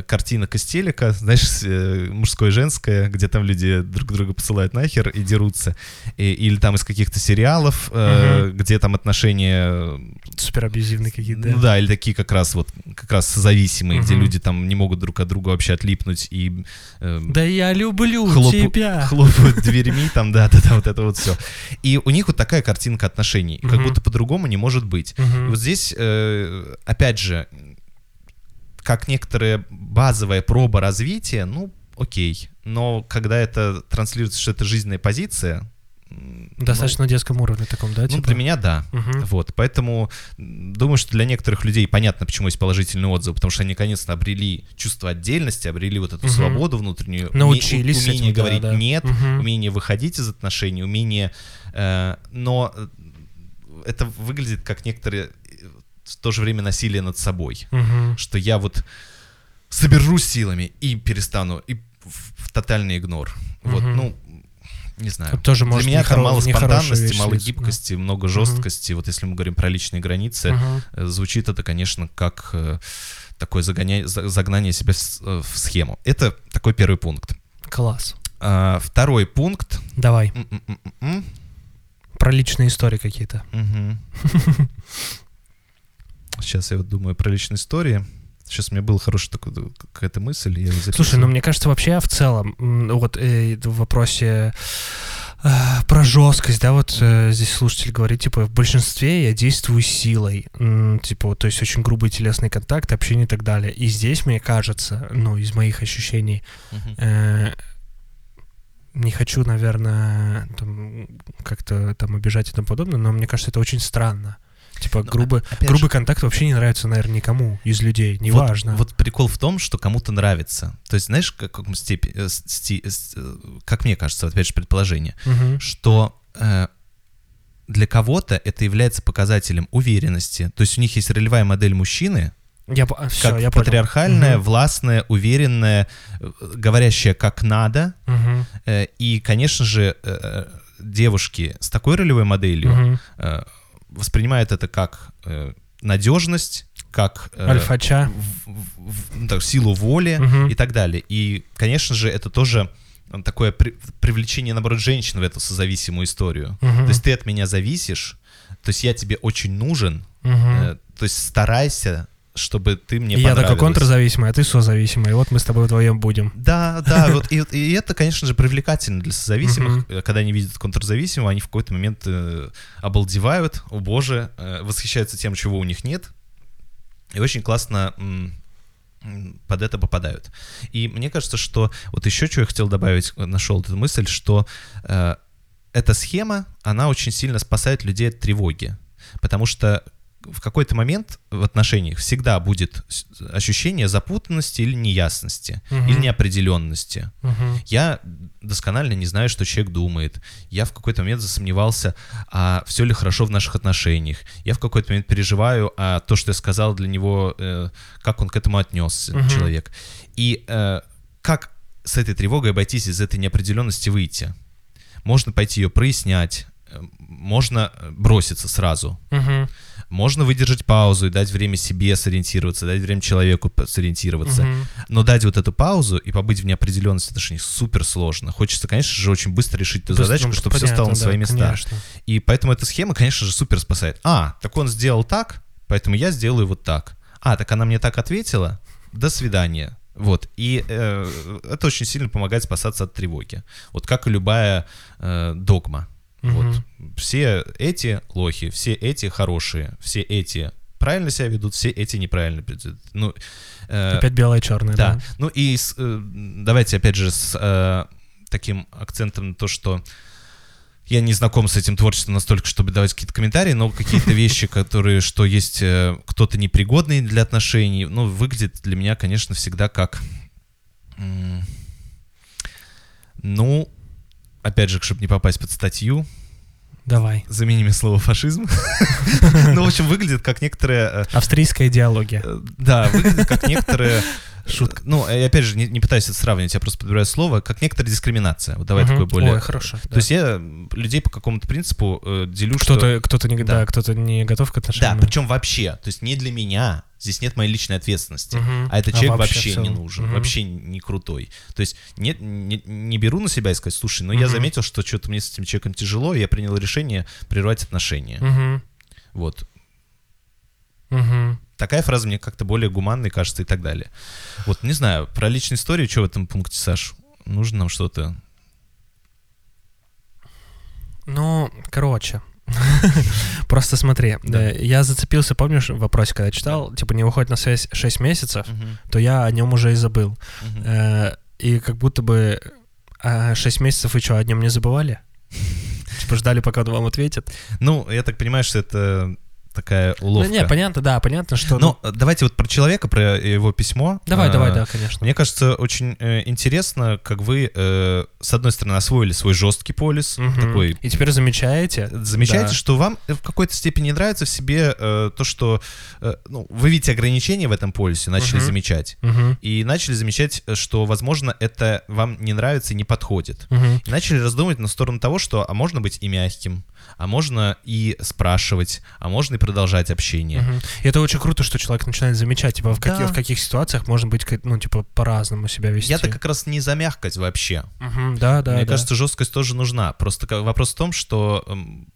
картинок из телека, знаешь, э, мужское и женское, где там люди друг друга посылают нахер и дерутся. И- или там из каких-то сериалов, э, где там отношения э, Супер абьюзивные какие-то. ну да, или такие как раз вот как раз зависимые, где Мгм. люди там не могут друг от друга вообще отлипнуть и э, Да я люблю Хлопу- тебя. хлопают дверьми, там, да, да, да, вот это вот все. И у них вот такая картинка отношений, как Мгм. будто по-другому не может быть. И Мгм. вот здесь, э, опять же, как некоторая базовая проба развития, ну, окей. Но когда это транслируется, что это жизненная позиция... Достаточно на детском уровне таком, да? Ну, ну, типа? для меня да. Мгм. Вот, поэтому думаю, что для некоторых людей понятно, почему есть положительный отзыв, потому что они наконец-то обрели чувство отдельности, обрели вот эту Мгм. свободу внутреннюю, уме- Научились с умение этим, да, говорить да. нет, Мгм. умение выходить из отношений, умение, э, но э, это выглядит как некоторые э, в то же время насилие над собой, Мгм. что я вот соберусь силами и перестану и в, в тотальный игнор. Вот, Мгм. ну не знаю. Это тоже Для меня это нехоро- мало спонтанности, вещь мало слиться, да. гибкости, много жесткости. Вот если мы говорим про личные границы, э, звучит это, конечно, как э, такое загоня- за- загнание себя в, э, в схему. Это такой первый пункт. Класс. А, второй пункт. Давай, М-м-м-м. Про личные истории какие-то. Сейчас я вот думаю про личные истории. Сейчас у меня была хорошая такая, какая-то мысль. Я Слушай, ну мне кажется, вообще в целом, вот э, в вопросе э, про жесткость, да, вот э, здесь слушатель говорит, типа, в большинстве я действую силой, М, типа, то есть очень грубый телесный контакт, общение и так далее. И здесь, мне кажется, ну, из моих ощущений, э, не хочу, наверное, там, как-то там обижать и тому подобное, но мне кажется, это очень странно. Типа, Ну, грубый, опять грубый же- контакт вообще не нравится, наверное, никому из людей, неважно. Вот, вот прикол в том, что кому-то нравится. То есть, знаешь, как, каком степени, э, сти- э, э, как мне кажется, опять же, предположение, Мгм. что э, для кого-то это является показателем уверенности. То есть у них есть ролевая модель мужчины, Я, все, как я патриархальная, Мгм. властная, уверенная, говорящая как надо. Э, И, конечно же, э, девушки с такой ролевой моделью э, воспринимают это как надежность, как э, Альфача. в- в- в- ну, так, силу воли Мгм. и так далее. И, конечно же, это тоже такое при- привлечение, наоборот, женщин в эту созависимую историю. Мгм. То есть ты от меня зависишь, то есть я тебе очень нужен, Мгм. э, то есть старайся, чтобы ты мне я такой контрзависимый, а ты созависимый. И вот мы с тобой вдвоем будем. Да, да, вот и, и это, конечно же, привлекательно для созависимых. Э, Когда они видят контрзависимого, они в какой-то момент э, обалдевают, о боже, э, восхищаются тем, чего у них нет. И очень классно под это попадают. И мне кажется, что вот еще что я хотел добавить, э, нашел эту мысль, что э, эта схема, она очень сильно спасает людей от тревоги. Потому что в какой-то момент в отношениях всегда будет ощущение запутанности или неясности, Мгм. или неопределенности. Мгм. Я досконально не знаю, что человек думает. Я в какой-то момент засомневался, а все ли хорошо в наших отношениях. Я в какой-то момент переживаю, а то, что я сказал для него, э, как он к этому отнесся, Мгм. человек. И э, как с этой тревогой обойтись, из этой неопределенности выйти? Можно пойти ее прояснять, можно э, броситься сразу, Мгм. можно выдержать паузу и дать время себе сориентироваться, дать время человеку сориентироваться. Мгм. Но дать вот эту паузу и побыть в неопределенности отношений супер сложно. Хочется, конечно же, очень быстро решить эту Быстро, задачку, ну, чтобы все понятно, стало на да, свои места. конечно. И поэтому эта схема, конечно же, супер спасает. А, так он сделал так, поэтому я сделаю вот так. А, так она мне так ответила. До свидания. Вот. И э, это очень сильно помогает спасаться от тревоги. Вот как и любая э, догма. Мгм. Вот. Все эти лохи, все эти хорошие, все эти правильно себя ведут, все эти неправильно ведут. Ну, э, Опять белое и черное, да. да. Ну и с, э, давайте опять же с э, таким акцентом на то, что я не знаком с этим творчеством настолько, чтобы давать какие-то комментарии, но какие-то вещи, которые, что есть э, кто-то непригодный для отношений, ну, выглядит для меня, конечно, всегда как... Ну, опять же, чтобы не попасть под статью, Давай. заменим слово фашизм. Ну, в общем, выглядит как некоторые... э, Австрийская идеология. Э, Да, выглядит как некоторые... Шутка. Ну, и опять же, не, не пытаюсь это сравнивать, я просто подбираю слово, как некоторая дискриминация. Вот давай Мгм. такое более... Ой, хорошо. То да. есть я людей по какому-то принципу э, делю, что... Кто-то, кто-то не, Да. да. кто-то не готов к Да, отношениям. причем вообще. То есть не для меня. Здесь нет моей личной ответственности. Мгм. А этот А человек вообще вообще, не нужен, Мгм. вообще не крутой. То есть нет, не, не беру на себя и сказать, слушай, ну я Мгм. заметил, что что-то мне с этим человеком тяжело, и я принял решение прервать отношения. Мгм. Вот. Мгм. Такая фраза мне как-то более гуманной кажется и так далее. Вот, не знаю, про личную историю, что в этом пункте, Саш? Нужно нам что-то... Ну, короче. Просто смотри, Да. э, я зацепился, помнишь, в вопросе, когда читал, типа не выходит на связь 6 месяцев, то я о нем уже и забыл. Э, И как будто бы 6 месяцев вы что, о нем не забывали? Типа ждали, пока он вам ответит? Ну, я так понимаю, что это такая уловка. Ну, не, понятно, да, понятно, что... Но э, давайте вот про человека, про его письмо. Давай, Э, давай, да, конечно. Мне кажется, очень э, интересно, как вы, э, с одной стороны, освоили свой жесткий полис, Мгм. такой И теперь замечаете... Замечаете, Да. что вам в какой-то степени нравится в себе э, то, что э, ну, вы видите ограничения в этом полюсе, начали Мгм. замечать. Мгм, И начали замечать, э, что, возможно, это вам не нравится и не подходит. мгм. И начали раздумывать на сторону того, что а можно быть и мягким, а можно и спрашивать, а можно и продолжать общение. Мгм. И это очень круто, что человек начинает замечать, типа, в, каких, Да. в каких ситуациях можно быть, ну, типа, по-разному себя вести. Я-то как раз не за мягкость вообще. Мгм, Да, да, Мне да. кажется, жесткость тоже нужна. Просто вопрос в том, что эм,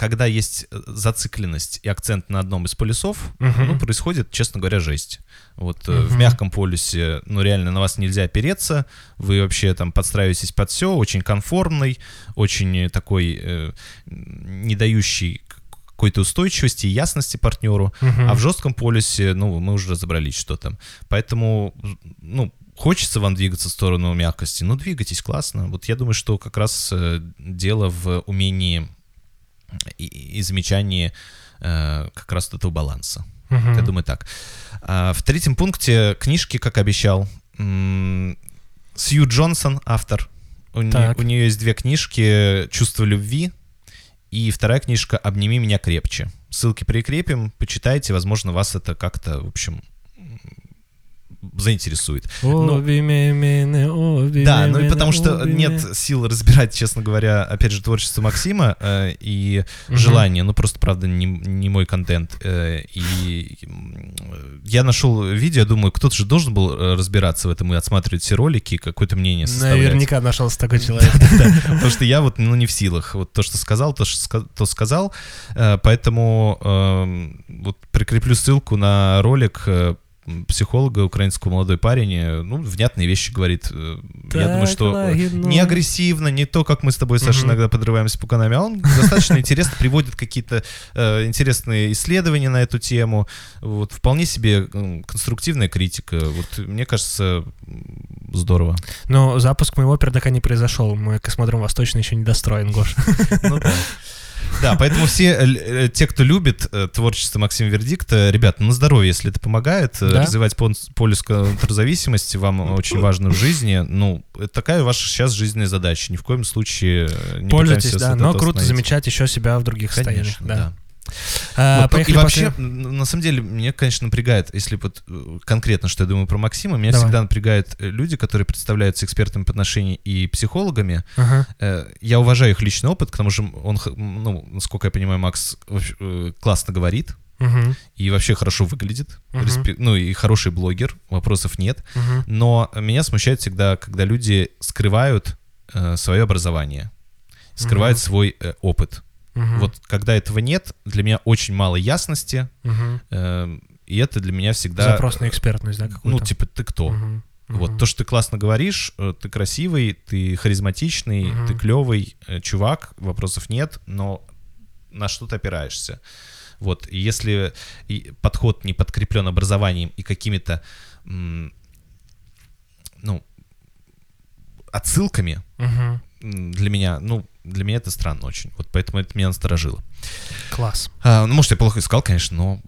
когда есть э, зацикленность и акцент на одном из полюсов, Мгм. ну, происходит, честно говоря, жесть. Вот э, в мягком полюсе, ну, реально на вас нельзя опереться, вы вообще там подстраиваетесь под все, очень конформный, очень э, такой э, не дающий какой-то устойчивости и ясности партнеру. Мгм. А в жестком полюсе, ну, мы уже разобрались, что там. Поэтому, ну, хочется вам двигаться в сторону мягкости, ну, двигайтесь, классно. Вот я думаю, что как раз дело в умении и, и замечании э, как раз этого баланса. Мгм. Я думаю так. А, в третьем пункте книжки, как обещал, Сью Джонсон, автор. У, не- у нее есть две книжки «Чувство любви» и вторая книжка «Обними меня крепче». Ссылки прикрепим, почитайте, возможно, вас это как-то, в общем, заинтересует. Ну, меня, обими Да, ну и потому что нет сил разбирать, честно говоря, опять же, творчество Максима э, и Мгм. желание, ну просто, правда, не, не мой контент. э, и м, я нашел видео, думаю, кто-то же должен был э, разбираться в этом и отсматривать все ролики, какое-то мнение составлять. Наверняка нашелся такой человек. Потому что я вот, ну, не в силах. Вот то, что сказал, то, что сказал. Э, Поэтому эм, вот прикреплю ссылку на ролик э, психолога украинского молодой парень, э, ну, внятные вещи говорит. Э, Я думаю, Так, что э, лагерно. не агрессивно, не то, как мы с тобой, Саша, Мгм. иногда подрываемся пуканами, а он достаточно интересно приводит какие-то э, интересные исследования на эту тему. Вот вполне себе конструктивная критика. Вот мне кажется, здорово. Но запуск моего пердака не произошел. Мой космодром Восточный еще не достроен, Гош. Ну да. Да, поэтому все э, э, те, кто любит э, творчество Максима Вердикта, ребят, на здоровье, если это помогает, Да. развивать полюс контрзависимости вам очень важно в жизни. Ну, это такая ваша сейчас жизненная задача. Ни в коем случае не Пользуйтесь, да. Но круто замечать еще себя в других состояниях. Конечно, Да. да. А, Вот, ну, и вообще, после- на самом деле, мне, конечно, напрягает, если вот э, конкретно, что я думаю про Максима, меня Давай. всегда напрягают э, люди, которые представляются экспертами по отношению и психологами, Ага. Э, Я уважаю их личный опыт, к тому же он, ну, насколько я понимаю, Макс классно говорит Мгм. и вообще хорошо выглядит, Мгм. Респе- ну и хороший блогер, вопросов нет. Мгм. Но меня смущает всегда, когда люди скрывают э, свое образование, скрывают Мгм. свой э, опыт. Мгм. Вот когда этого нет, для меня очень мало ясности, Мгм. э, и это для меня всегда... Запрос на экспертность, да, какую-то? Ну, типа, ты кто? Мгм. Вот то, что ты классно говоришь, э, ты красивый, ты харизматичный, Мгм. ты клевый э, чувак, вопросов нет, но на что ты опираешься? Вот, и если подход не подкреплен образованием и какими-то, ну, отсылками, м, для меня, ну, для меня это странно очень. Вот поэтому это меня насторожило. Класс. А, ну, может, я плохо искал, конечно, но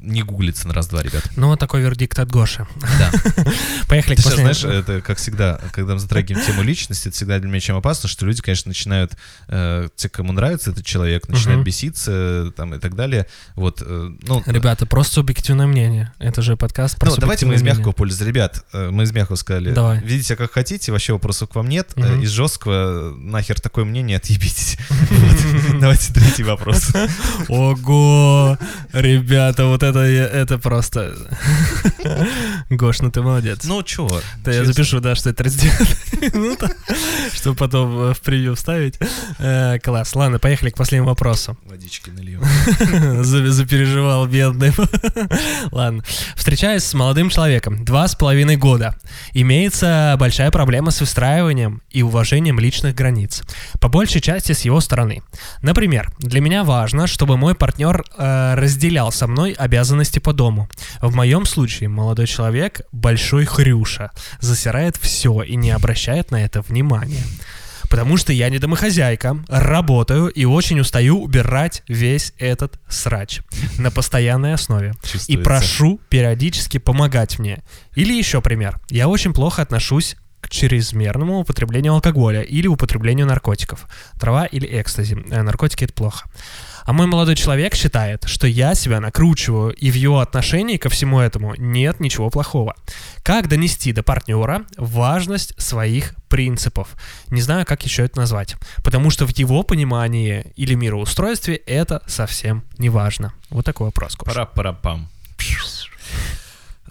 не гуглится на раз-два, ребят. Ну, вот такой вердикт от Гоши. Да. Поехали Ты сейчас знаешь, это как всегда, когда мы затрагиваем тему личности, это всегда для меня чем опасно, что люди, конечно, начинают, э, те, кому нравится этот человек, начинают беситься э, там и так далее. Вот, э, ну, Ребята, просто субъективное мнение. Это же подкаст про ну, давайте мы из мягкого мнение. пользоваться. Ребят, э, мы из мягкого сказали. Давай. Видите, как хотите, вообще вопросов к вам нет. Э. Из жесткого, э, нахер такое мнение, отъебитесь. Давайте третий вопрос. Ого! Ребята, вот это, это просто... Гош, ну ты молодец. Ну, чё? Да, я запишу, да, что это 39 минута, чтобы потом э, в превью вставить. Э, Класс. Ладно, поехали к последнему вопросу. Водички нальем. За- Запереживал бедный. Ладно. Встречаюсь с молодым человеком. Два с половиной года. Имеется большая проблема с выстраиванием и уважением личных границ. По большей части с его стороны. Например, для меня важно, чтобы мой партнер э, разделял со мной обязанности по дому. В моем случае молодой человек большой хрюша, засирает все и не обращает на это внимания. Потому что я не домохозяйка, работаю и очень устаю убирать весь этот срач на постоянной основе. И прошу периодически помогать мне. Или еще пример. Я очень плохо отношусь к чрезмерному употреблению алкоголя или употреблению наркотиков. Трава или экстази. Э, Наркотики это плохо. А мой молодой человек считает, что я себя накручиваю, и в его отношении ко всему этому нет ничего плохого. Как донести до партнера важность своих принципов? Не знаю, как еще это назвать. Потому что в его понимании или мироустройстве это совсем не важно. Вот такой вопрос. Пара-пара-пам.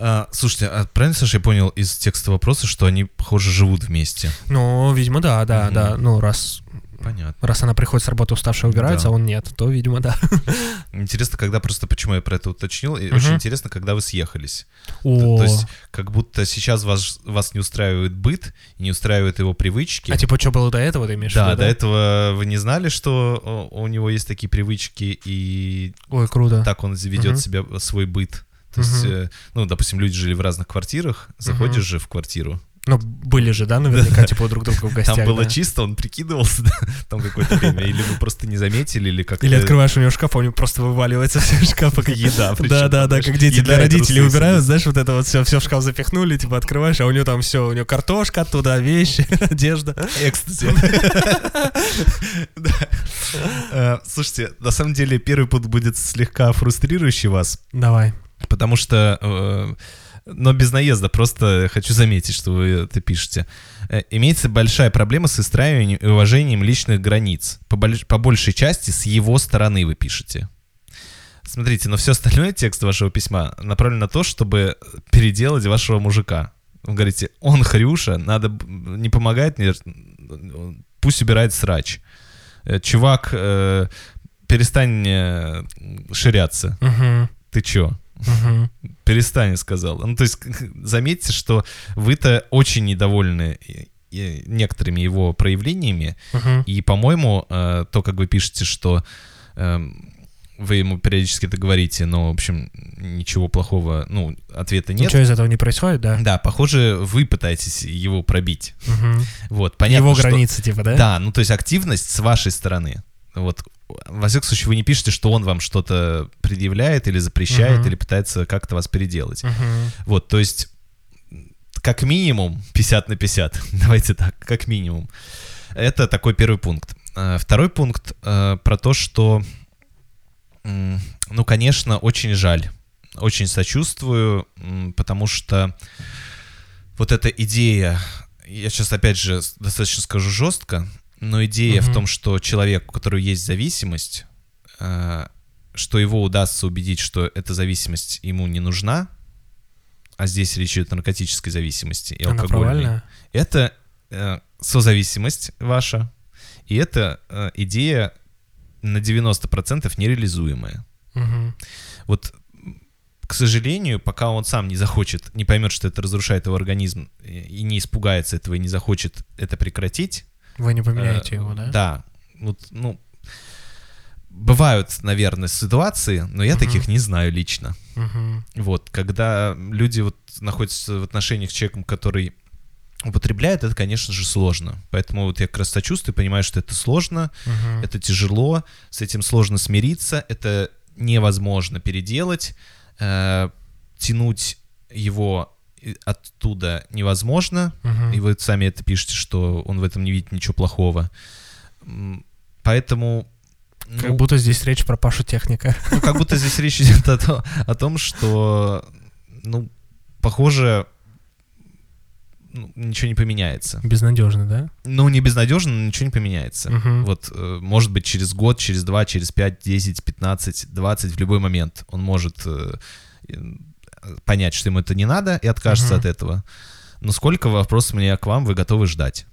А, слушайте, а правильно, Саша, я понял из текста вопроса, что они, похоже, живут вместе? Ну, видимо, да, да, Мгм. да. Ну, раз, Понятно. раз она приходит с работы уставшая, убирается, Да. а он нет, то, видимо, да. Интересно, когда просто, почему я про это уточнил, и Мгм. очень интересно, когда вы съехались. То, О, то есть, как будто сейчас вас, вас не устраивает быт, не устраивают его привычки. а типа, что было до этого, ты имеешь в да, виду, до этого вы не знали, что у него есть такие привычки, и Ой, круто. так он ведет Мгм. себя, свой быт. То есть, Мгм. э, ну, допустим, люди жили в разных квартирах, заходишь же в квартиру, Ну, были же, да, наверняка, типа, друг друга в гостях. там было да. чисто, он прикидывался да, там какое-то время, или вы просто не заметили, или как-то... Или открываешь у него шкаф, а у него просто вываливается все из шкафа. как- Еда, причем, Да, да, да, знаешь, как дети для родителей убирают, знаешь, вот это вот все, все в шкаф запихнули, типа открываешь, а у него там все, у него картошка оттуда, вещи, одежда. Экстази. Э, Слушайте, на самом деле первый пункт будет слегка фрустрирующий вас, Давай. потому что... Но без наезда, просто хочу заметить, что вы это пишете. Э, Имеется большая проблема с выстраиванием и уважением личных границ. По, больш- по большей части с его стороны вы пишете. Смотрите, но все остальное текст вашего письма направлен на то, чтобы переделать вашего мужика. Вы говорите, он хрюша, надо не помогает мне, пусть убирает срач. Э, Чувак, э, перестань э, ширяться. Мгм, Ты чё? Мгм. Перестань, сказал. Ну, то есть, заметьте, что вы-то очень недовольны э, э, некоторыми его проявлениями, Мгм. и, по-моему, э, то, как вы пишете, что эм, вы ему периодически это говорите, но, в общем, ничего плохого, ну, ответа нет. Ничего из этого не происходит, да? Да, похоже, вы пытаетесь его пробить. Мгм. Вот, понятно, Его что- границы, типа, да? Да, ну, то есть активность с вашей стороны. Вот, во всяком случае, вы не пишете, что он вам что-то предъявляет или запрещает, Мгм. или пытается как-то вас переделать. Мгм. Вот, то есть, как минимум 50 на 50. Давайте так, как минимум. Это такой первый пункт. А, Второй пункт э, про то, что, м, ну, конечно, очень жаль. Очень сочувствую, м, потому что вот эта идея, я сейчас опять же достаточно скажу жестко, но идея Мгм. в том, что человек, у которого есть зависимость, э, что его удастся убедить, что эта зависимость ему не нужна, а здесь речь идет о наркотической зависимости и алкогольной. Это э, созависимость ваша, и это э, идея на 90% нереализуемая. Мгм. Вот к сожалению, пока он сам не захочет, не поймет, что это разрушает его организм, и не испугается этого, и не захочет это прекратить. Вы не поменяете э, его, да? Да. Вот, ну, бывают, наверное, ситуации, но я uh-huh. таких не знаю лично. Uh-huh. Вот, когда люди вот находятся в отношениях с человеком, который употребляет, это, конечно же, сложно. Поэтому вот я как раз сочувствую, понимаю, что это сложно, uh-huh. это тяжело, с этим сложно смириться, это невозможно переделать, э, тянуть его оттуда невозможно, uh-huh. и вы сами это пишете, что он в этом не видит ничего плохого. Поэтому как ну, будто здесь речь про Пашу техника. Ну, как будто здесь речь идет о, о том, что, ну, похоже, ну, ничего не поменяется. Безнадежно, да? Ну, не безнадежно, но ничего не поменяется. Угу. Вот, э, может быть, через год, через два, через пять, десять, пятнадцать, двадцать, в любой момент он может э, понять, что ему это не надо, и откажется угу. от этого. Но сколько вопросов мне к вам вы готовы ждать?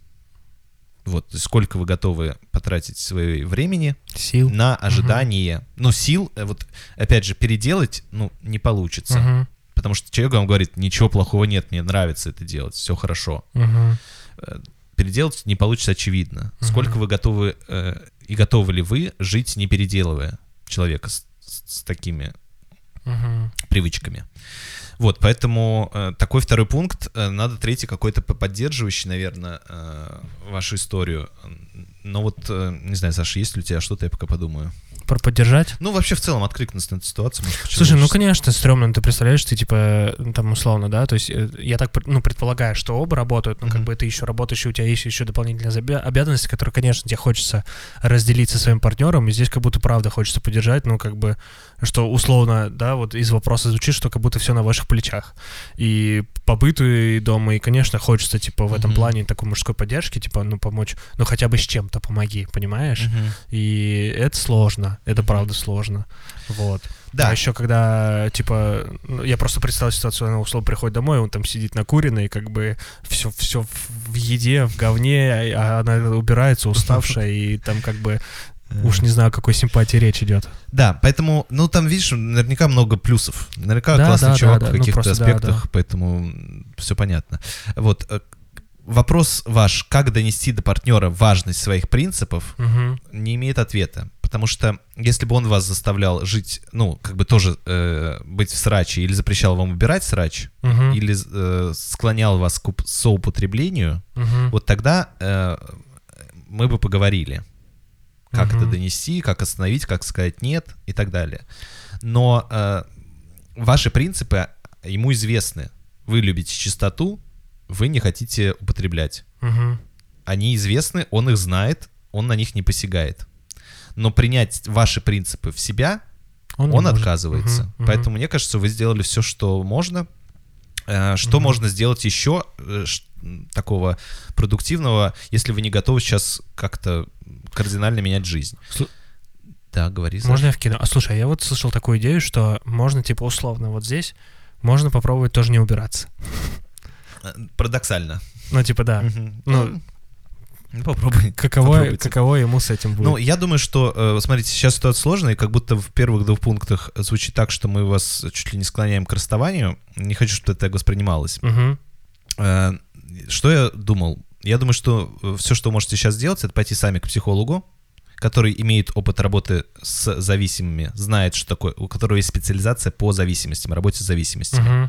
Вот, сколько вы готовы потратить своего времени сил. на ожидание. Угу. Ну, сил, э, вот, опять же, переделать, ну, не получится. Угу. Потому что человек вам говорит, ничего плохого нет, мне нравится это делать, все хорошо. Угу. Переделать не получится очевидно. Угу. Сколько вы готовы, э, и готовы ли вы жить, не переделывая человека с, с такими угу. привычками. Вот, поэтому э, такой второй пункт. Э, надо третий какой-то поддерживающий, наверное, э, вашу историю. Но вот, э, не знаю, Саша, есть ли у тебя что-то, я пока подумаю про поддержать. Ну, вообще, в целом, откликнуться на эту ситуацию. Может, Слушай, ну, конечно, стрёмно, ты представляешь, ты, типа, там, условно, да, то есть э, я так, ну, предполагаю, что оба работают, но mm-hmm. как бы ты еще работаешь, и у тебя есть еще дополнительные обязанности, которые, конечно, тебе хочется разделить со своим партнером, и здесь как будто, правда, хочется поддержать, ну, как бы, что условно, да, вот из вопроса звучит, что как будто все на ваших плечах. И по быту и дома, и, конечно, хочется, типа, в этом mm-hmm. плане такой мужской поддержки, типа, ну, помочь, ну, хотя бы с чем-то помоги, понимаешь? Mm-hmm. И это сложно это правда сложно. Вот. Да. А еще когда, типа, ну, я просто представил ситуацию, она условно приходит домой, он там сидит на накуренный, как бы все, все в еде, в говне, а она убирается уставшая, и там как бы Уж не знаю, о какой симпатии речь идет. Да, поэтому, ну там, видишь, наверняка много плюсов. Наверняка да, классный да, чувак да, в ну, каких-то ну, аспектах, да, да. поэтому все понятно. Вот, э, вопрос ваш, как донести до партнера важность своих принципов, угу. не имеет ответа. Потому что если бы он вас заставлял жить, ну, как бы тоже э, быть в сраче, или запрещал вам убирать срач, угу. или э, склонял вас к соупотреблению, угу. вот тогда э, мы бы поговорили, как угу. это донести, как остановить, как сказать нет и так далее. Но э, ваши принципы ему известны. Вы любите чистоту, вы не хотите употреблять. Угу. Они известны, он их знает, он на них не посягает но принять ваши принципы в себя он, он отказывается. Угу, Поэтому угу. мне кажется, вы сделали все, что можно. Э, что угу. можно сделать еще э, такого продуктивного, если вы не готовы сейчас как-то кардинально менять жизнь? Слу... Да, говори. Можно я вкину? А слушай, я вот слышал такую идею, что можно, типа, условно, вот здесь можно попробовать тоже не убираться. Э, парадоксально. Ну, типа, да. Угу. Ну, ну, попробуй. Каково, каково ему с этим будет? Ну, я думаю, что, э, смотрите, сейчас ситуация сложная, и как будто в первых двух пунктах звучит так, что мы вас чуть ли не склоняем к расставанию. Не хочу, чтобы это так воспринималось. Угу. Что я думал? Я думаю, что э, все, что вы можете сейчас сделать, это пойти сами к психологу, который имеет опыт работы с зависимыми, знает, что такое, у которого есть специализация по зависимостям, работе с зависимостями.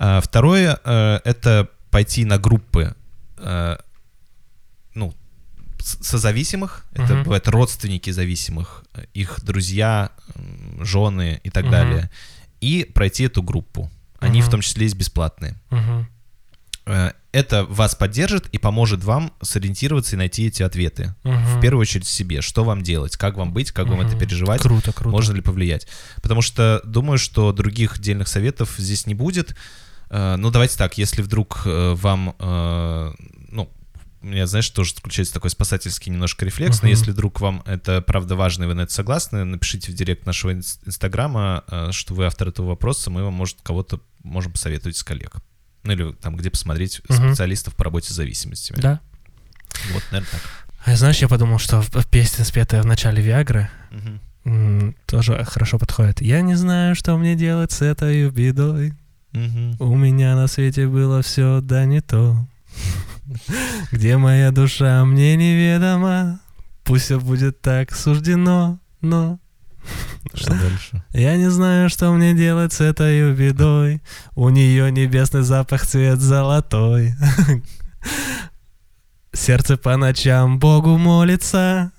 Угу. Второе — это пойти на группы созависимых, uh-huh. это бывают родственники зависимых, их друзья, жены и так uh-huh. далее, и пройти эту группу. Они uh-huh. в том числе есть бесплатные. Uh-huh. Это вас поддержит и поможет вам сориентироваться и найти эти ответы. Uh-huh. В первую очередь себе. Что вам делать, как вам быть, как uh-huh. вам это переживать. Круто, круто. Можно ли повлиять. Потому что думаю, что других дельных советов здесь не будет. Э, ну, давайте так, если вдруг э, вам у меня, знаешь, тоже включается такой спасательский немножко рефлекс, uh-huh. но если вдруг вам это правда важно, и вы на это согласны, напишите в директ нашего инстаграма, э, что вы автор этого вопроса, мы вам, может, кого-то можем посоветовать с коллег. Ну или там, где посмотреть uh-huh. специалистов по работе с зависимостями. Да. Вот, наверное, так. А знаешь, я подумал, что в песне, спетая в начале Виагры, uh-huh тоже хорошо подходит. Я не знаю, что мне делать с этой бедой. Мгм. У меня на свете было все, да не то. Где моя душа, мне неведомо. Пусть все будет так суждено, но Что дальше? я не знаю, что мне делать с этой бедой. У нее небесный запах, цвет золотой. Сердце по ночам Богу молится.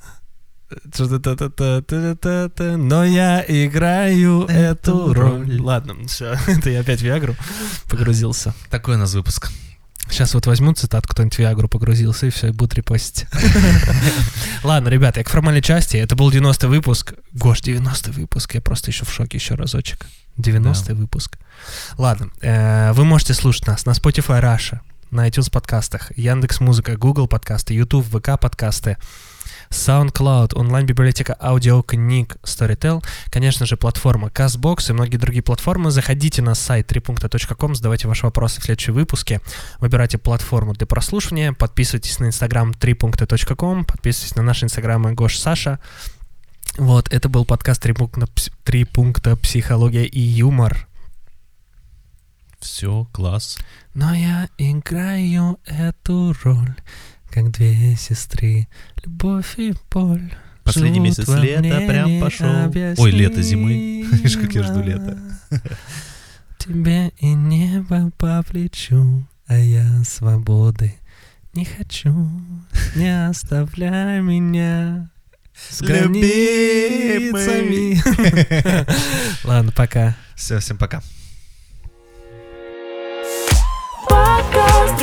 Но я играю эту роль. Ладно, все, это я опять в Виагру погрузился. Такой у нас выпуск. Сейчас вот возьму цитатку, кто-нибудь в Виагру погрузился, и все, и будут репостить. Ладно, ребят, я к формальной части. Это был 90-й выпуск. Гош, 90-й выпуск. Я просто еще в шоке еще разочек. 90-й выпуск. Ладно, э, вы можете слушать нас на Spotify Russia, на iTunes подкастах, Яндекс Музыка, Google подкасты, YouTube, ВК подкасты, SoundCloud, онлайн-библиотека аудиокниг Storytel, конечно же, платформа CastBox и многие другие платформы. Заходите на сайт 3.com, задавайте ваши вопросы в следующем выпуске, выбирайте платформу для прослушивания, подписывайтесь на инстаграм 3.com, подписывайтесь на наши инстаграмы Гош Саша. Вот, это был подкаст 3 пункта, «Три пункта психология и юмор. Все, класс. Но я играю эту роль, как две сестры, любовь и боль. Последний месяц лета прям пошел. Объяснила. Ой, лето зимы. Видишь, как я жду лета. Тебе и небо по плечу, а я свободы не хочу. Не оставляй меня с границами. Ладно, пока. Все, всем пока. Пока,